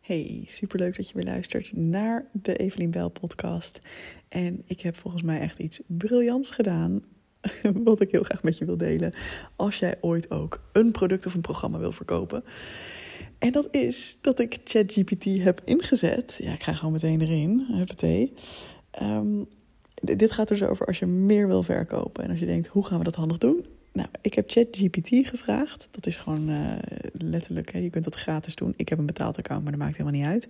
Hey, superleuk dat je weer luistert naar de Evelien Bel podcast. En ik heb volgens mij echt iets briljants gedaan, wat ik heel graag met je wil delen. Als jij ooit ook een product of een programma wil verkopen. En dat is dat ik ChatGPT heb ingezet. Ja, ik ga gewoon meteen erin. Huppatee. Um, dit gaat er dus over als je meer wil verkopen. En als je denkt, hoe gaan we dat handig doen? Nou, ik heb ChatGPT gevraagd. Dat is gewoon uh, letterlijk, hè, je kunt dat gratis doen. Ik heb een betaald account, maar dat maakt helemaal niet uit.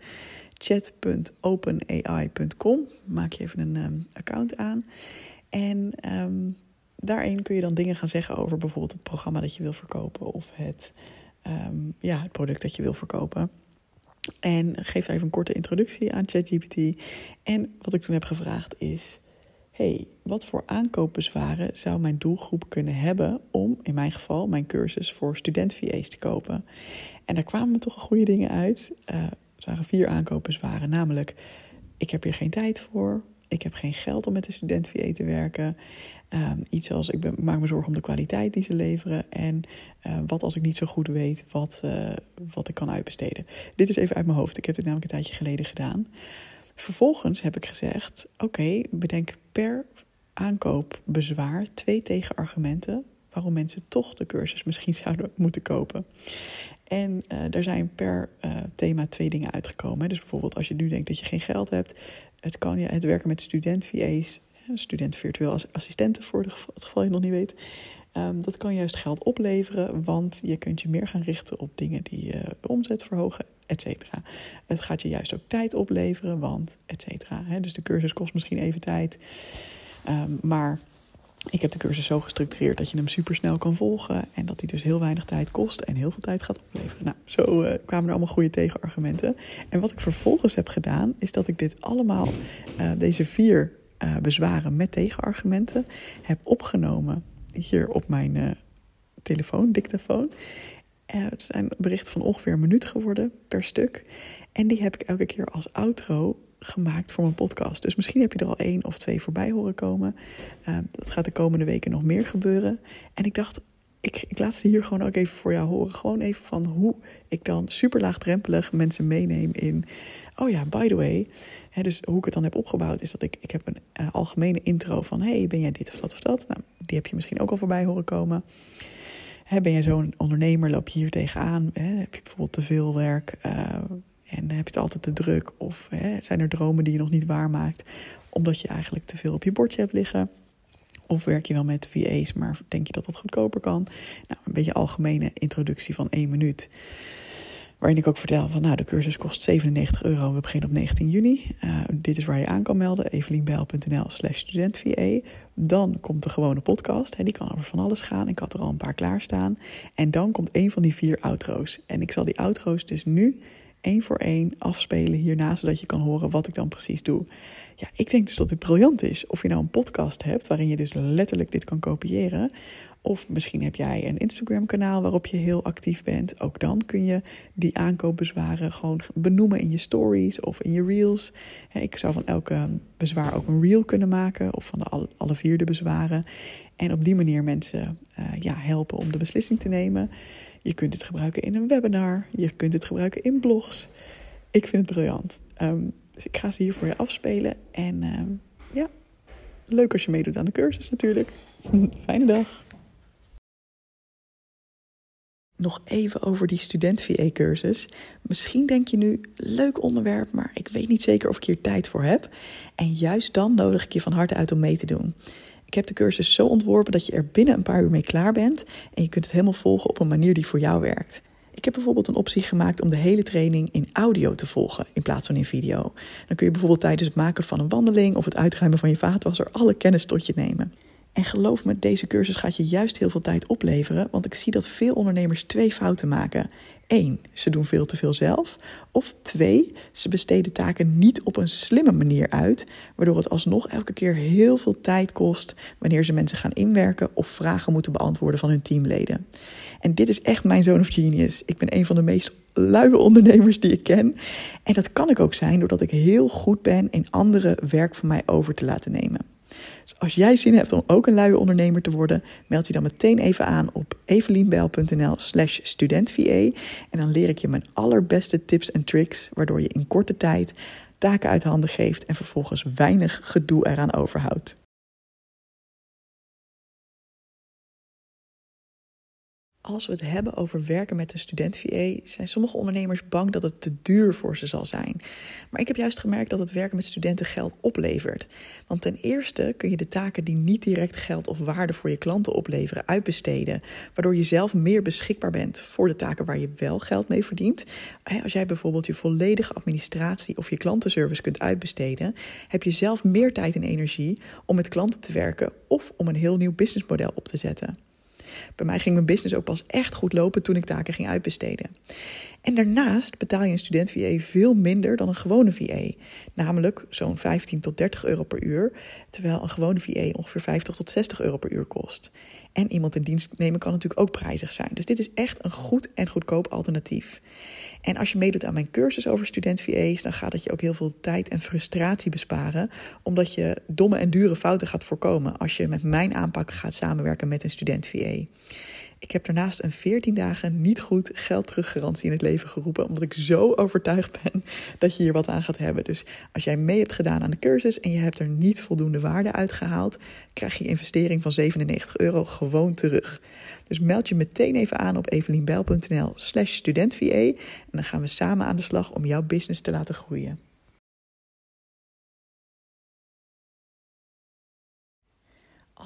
Chat.openai.com. Maak je even een um, account aan. En um, daarin kun je dan dingen gaan zeggen over bijvoorbeeld het programma dat je wil verkopen of het, um, ja, het product dat je wil verkopen. En geef even een korte introductie aan ChatGPT. En wat ik toen heb gevraagd is: hey, wat voor aankoopbezwaren zou mijn doelgroep kunnen hebben om, in mijn geval, mijn cursus voor student-VA's te kopen? En daar kwamen toch goede dingen uit. Uh, er waren vier aankoopbezwaren, namelijk: ik heb hier geen tijd voor, ik heb geen geld om met de student-VA te werken. Um, iets als ik ben, maak me zorgen om de kwaliteit die ze leveren. En uh, wat als ik niet zo goed weet wat, uh, wat ik kan uitbesteden. Dit is even uit mijn hoofd. Ik heb dit namelijk een tijdje geleden gedaan. Vervolgens heb ik gezegd: oké, bedenk per aankoopbezwaar twee tegenargumenten waarom mensen toch de cursus misschien zouden moeten kopen. En uh, er zijn per uh, thema twee dingen uitgekomen. Dus bijvoorbeeld als je nu denkt dat je geen geld hebt, het kan je het werken met student-VA's, student virtueel assistenten voor het geval je nog niet weet. Um, dat kan juist geld opleveren, want je kunt je meer gaan richten op dingen die de omzet verhogen, et cetera. Het gaat je juist ook tijd opleveren, want et cetera. Dus de cursus kost misschien even tijd, um, maar ik heb de cursus zo gestructureerd dat je hem super snel kan volgen en dat hij dus heel weinig tijd kost en heel veel tijd gaat opleveren. Nou, zo uh, kwamen er allemaal goede tegenargumenten. En wat ik vervolgens heb gedaan, is dat ik dit allemaal, uh, deze vier uh, bezwaren met tegenargumenten, heb opgenomen hier op mijn uh, telefoon, dictafoon. Uh, het zijn berichten van ongeveer een minuut geworden per stuk. En die heb ik elke keer als outro gemaakt voor mijn podcast. Dus misschien heb je er al één of twee voorbij horen komen. Uh, dat gaat de komende weken nog meer gebeuren. En ik dacht, ik, ik, laat ze hier gewoon ook even voor jou horen. Gewoon even van hoe ik dan super laagdrempelig mensen meeneem in. Oh ja, by the way. Dus hoe ik het dan heb opgebouwd is dat ik, ik heb een algemene intro van... hey, ben jij dit of dat of dat? Nou, die heb je misschien ook al voorbij horen komen. Ben jij zo'n ondernemer, loop je hier tegenaan? Hè, heb je bijvoorbeeld te veel werk uh, en heb je het altijd te druk? Of hè, zijn er dromen die je nog niet waarmaakt... omdat je eigenlijk te veel op je bordje hebt liggen... Of werk je wel met VA's, maar denk je dat dat goedkoper kan? Nou, een beetje algemene introductie van één minuut. Waarin ik ook vertel van nou, de cursus kost 97 euro. We beginnen op 19 juni. Uh, dit is waar je aan kan melden. evelienbijl.nl slash studentvA. Dan komt de gewone podcast. Hè, die kan over van alles gaan. Ik had er al een paar klaarstaan. En dan komt een van die vier outro's. En ik zal die outro's dus nu één voor één afspelen hierna. Zodat je kan horen wat ik dan precies doe. Ja, ik denk dus dat dit briljant is. Of je nou een podcast hebt waarin je dus letterlijk dit kan kopiëren. Of misschien heb jij een Instagram-kanaal waarop je heel actief bent. Ook dan kun je die aankoopbezwaren gewoon benoemen in je stories of in je reels. Ik zou van elke bezwaar ook een reel kunnen maken, of van de alle, alle vier de bezwaren. En op die manier mensen uh, ja, helpen om de beslissing te nemen. Je kunt het gebruiken in een webinar, je kunt het gebruiken in blogs. Ik vind het briljant. Um, dus ik ga ze hier voor je afspelen. En uh, ja, leuk als je meedoet aan de cursus natuurlijk. Fijne dag. Nog even over die student-VA-cursus. Misschien denk je nu, leuk onderwerp, maar ik weet niet zeker of ik hier tijd voor heb. En juist dan nodig ik je van harte uit om mee te doen. Ik heb de cursus zo ontworpen dat je er binnen een paar uur mee klaar bent. En je kunt het helemaal volgen op een manier die voor jou werkt. Ik heb bijvoorbeeld een optie gemaakt om de hele training in audio te volgen in plaats van in video. Dan kun je bijvoorbeeld tijdens het maken van een wandeling of het uitruimen van je vaatwasser alle kennis tot je nemen. En geloof me, deze cursus gaat je juist heel veel tijd opleveren, want ik zie dat veel ondernemers twee fouten maken. Eén, ze doen veel te veel zelf. Of twee, ze besteden taken niet op een slimme manier uit, waardoor het alsnog elke keer heel veel tijd kost wanneer ze mensen gaan inwerken of vragen moeten beantwoorden van hun teamleden. En dit is echt mijn zone of genius. Ik ben een van de meest luie ondernemers die ik ken. En dat kan ik ook zijn doordat ik heel goed ben in andere werk van mij over te laten nemen. Dus als jij zin hebt om ook een luie ondernemer te worden, meld je dan meteen even aan op evelienbel.nl slash studentva. En dan leer ik je mijn allerbeste tips en tricks, waardoor je in korte tijd taken uit handen geeft en vervolgens weinig gedoe eraan overhoudt. Als we het hebben over werken met een student-VA, zijn sommige ondernemers bang dat het te duur voor ze zal zijn. Maar ik heb juist gemerkt dat het werken met studenten geld oplevert. Want ten eerste kun je de taken die niet direct geld of waarde voor je klanten opleveren uitbesteden, waardoor je zelf meer beschikbaar bent voor de taken waar je wel geld mee verdient. Als jij bijvoorbeeld je volledige administratie of je klantenservice kunt uitbesteden, heb je zelf meer tijd en energie om met klanten te werken of om een heel nieuw businessmodel op te zetten. Bij mij ging mijn business ook pas echt goed lopen toen ik taken ging uitbesteden. En daarnaast betaal je een student VA veel minder dan een gewone VA. Namelijk zo'n 15 tot 30 euro per uur, terwijl een gewone VA ongeveer 50 tot 60 euro per uur kost. En iemand in dienst nemen kan natuurlijk ook prijzig zijn. Dus dit is echt een goed en goedkoop alternatief. En als je meedoet aan mijn cursus over student VA's, dan gaat het je ook heel veel tijd en frustratie besparen, omdat je domme en dure fouten gaat voorkomen als je met mijn aanpak gaat samenwerken met een student VA. Ik heb daarnaast een 14 dagen niet goed geld teruggarantie in het leven geroepen, omdat ik zo overtuigd ben dat je hier wat aan gaat hebben. Dus als jij mee hebt gedaan aan de cursus en je hebt er niet voldoende waarde uitgehaald, krijg je investering van 97 euro gewoon terug. Dus meld je meteen even aan op evelienbijl.nl slash studentva en dan gaan we samen aan de slag om jouw business te laten groeien.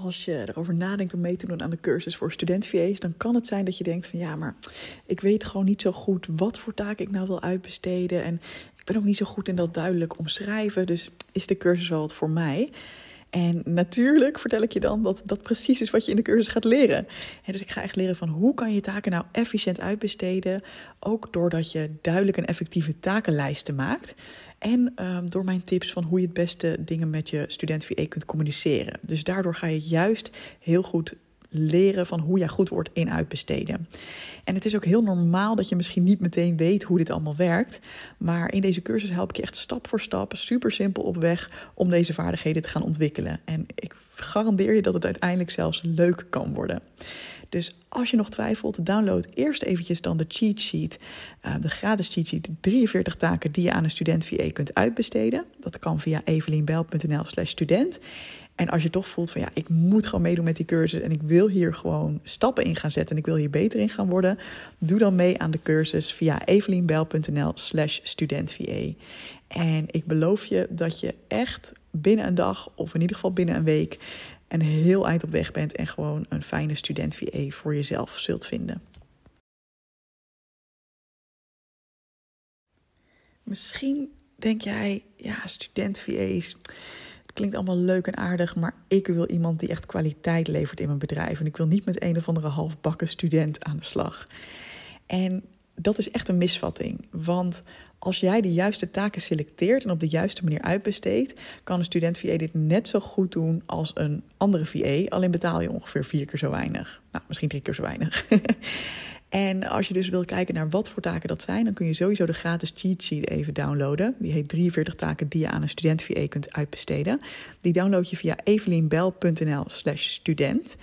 Als je erover nadenkt om mee te doen aan de cursus voor student dan kan het zijn dat je denkt van ja, maar ik weet gewoon niet zo goed wat voor taken ik nou wil uitbesteden. En ik ben ook niet zo goed in dat duidelijk omschrijven. Dus is de cursus wel wat voor mij? En natuurlijk vertel ik je dan dat dat precies is wat je in de cursus gaat leren. dus ik ga echt leren van hoe kan je taken nou efficiënt uitbesteden. Ook doordat je duidelijk en effectieve takenlijsten maakt. En ehm, door mijn tips van hoe je het beste dingen met je student VA kunt communiceren. Dus daardoor ga je juist heel goed leren van hoe jij goed wordt in uitbesteden. En het is ook heel normaal dat je misschien niet meteen weet hoe dit allemaal werkt. Maar in deze cursus help ik je echt stap voor stap, super simpel op weg om deze vaardigheden te gaan ontwikkelen. En ik garandeer je dat het uiteindelijk zelfs leuk kan worden. Dus als je nog twijfelt, download eerst eventjes dan de cheat sheet, uh, de gratis cheat sheet, 43 taken die je aan een student VA kunt uitbesteden. Dat kan via evelienbel.nl slash student. En als je toch voelt van ja, ik moet gewoon meedoen met die cursus en ik wil hier gewoon stappen in gaan zetten en ik wil hier beter in gaan worden, doe dan mee aan de cursus via evelienbel.nl slash studentva. En ik beloof je dat je echt binnen een dag of in ieder geval binnen een week een heel eind op weg bent en gewoon een fijne student VA voor jezelf zult vinden. Misschien denk jij, ja, student VA's klinkt allemaal leuk en aardig, maar ik wil iemand die echt kwaliteit levert in mijn bedrijf. En ik wil niet met een of andere halfbakken student aan de slag. En dat is echt een misvatting. Want als jij de juiste taken selecteert en op de juiste manier uitbesteedt, kan een student VA dit net zo goed doen als een andere VA. Alleen betaal je ongeveer vier keer zo weinig. Nou, misschien drie keer zo weinig. En als je dus wil kijken naar wat voor taken dat zijn, dan kun je sowieso de gratis cheat sheet even downloaden. Die heet 43 taken die je aan een student VA kunt uitbesteden. Die download je via evelienbel.nl slash student.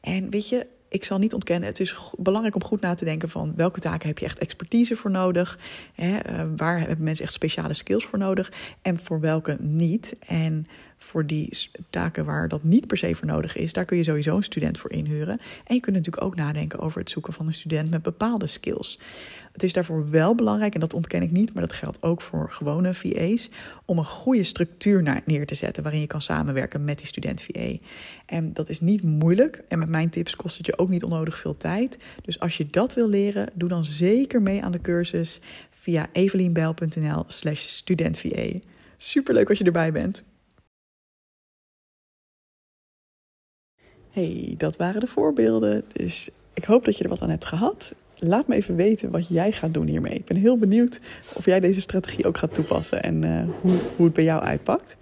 En weet je, ik zal niet ontkennen, het is belangrijk om goed na te denken van welke taken heb je echt expertise voor nodig. Hè, uh, waar hebben mensen echt speciale skills voor nodig en voor welke niet. En voor die taken waar dat niet per se voor nodig is, daar kun je sowieso een student voor inhuren. En je kunt natuurlijk ook nadenken over het zoeken van een student met bepaalde skills. Het is daarvoor wel belangrijk, en dat ontken ik niet, maar dat geldt ook voor gewone VA's, om een goede structuur neer te zetten waarin je kan samenwerken met die student VA. En dat is niet moeilijk en met mijn tips kost het je ook niet onnodig veel tijd. Dus als je dat wil leren, doe dan zeker mee aan de cursus via evelienbijl.nl slash studentva. Superleuk als je erbij bent. Hey, dat waren de voorbeelden. Dus ik hoop dat je er wat aan hebt gehad. Laat me even weten wat jij gaat doen hiermee. Ik ben heel benieuwd of jij deze strategie ook gaat toepassen en uh, hoe, hoe het bij jou uitpakt.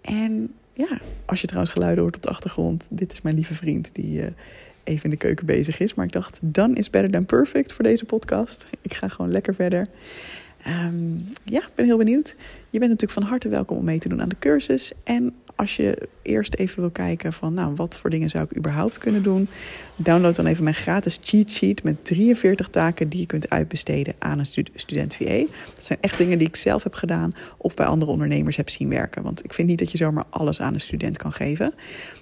En ja, als je trouwens geluiden hoort op de achtergrond, dit is mijn lieve vriend die uh, even in de keuken bezig is. Maar ik dacht, dan is better than perfect voor deze podcast. Ik ga gewoon lekker verder. Um, ja, ik ben heel benieuwd. Je bent natuurlijk van harte welkom om mee te doen aan de cursus. En als je eerst even wil kijken van, nou, wat voor dingen zou ik überhaupt kunnen doen? Download dan even mijn gratis cheat sheet met 43 taken die je kunt uitbesteden aan een student VA. Dat zijn echt dingen die ik zelf heb gedaan of bij andere ondernemers heb zien werken. Want ik vind niet dat je zomaar alles aan een student kan geven.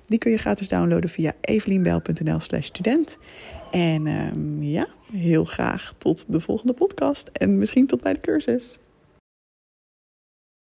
Die kun je gratis downloaden via evelienbel.nl slash student. En um, ja, heel graag tot de volgende podcast en misschien tot bij de cursus.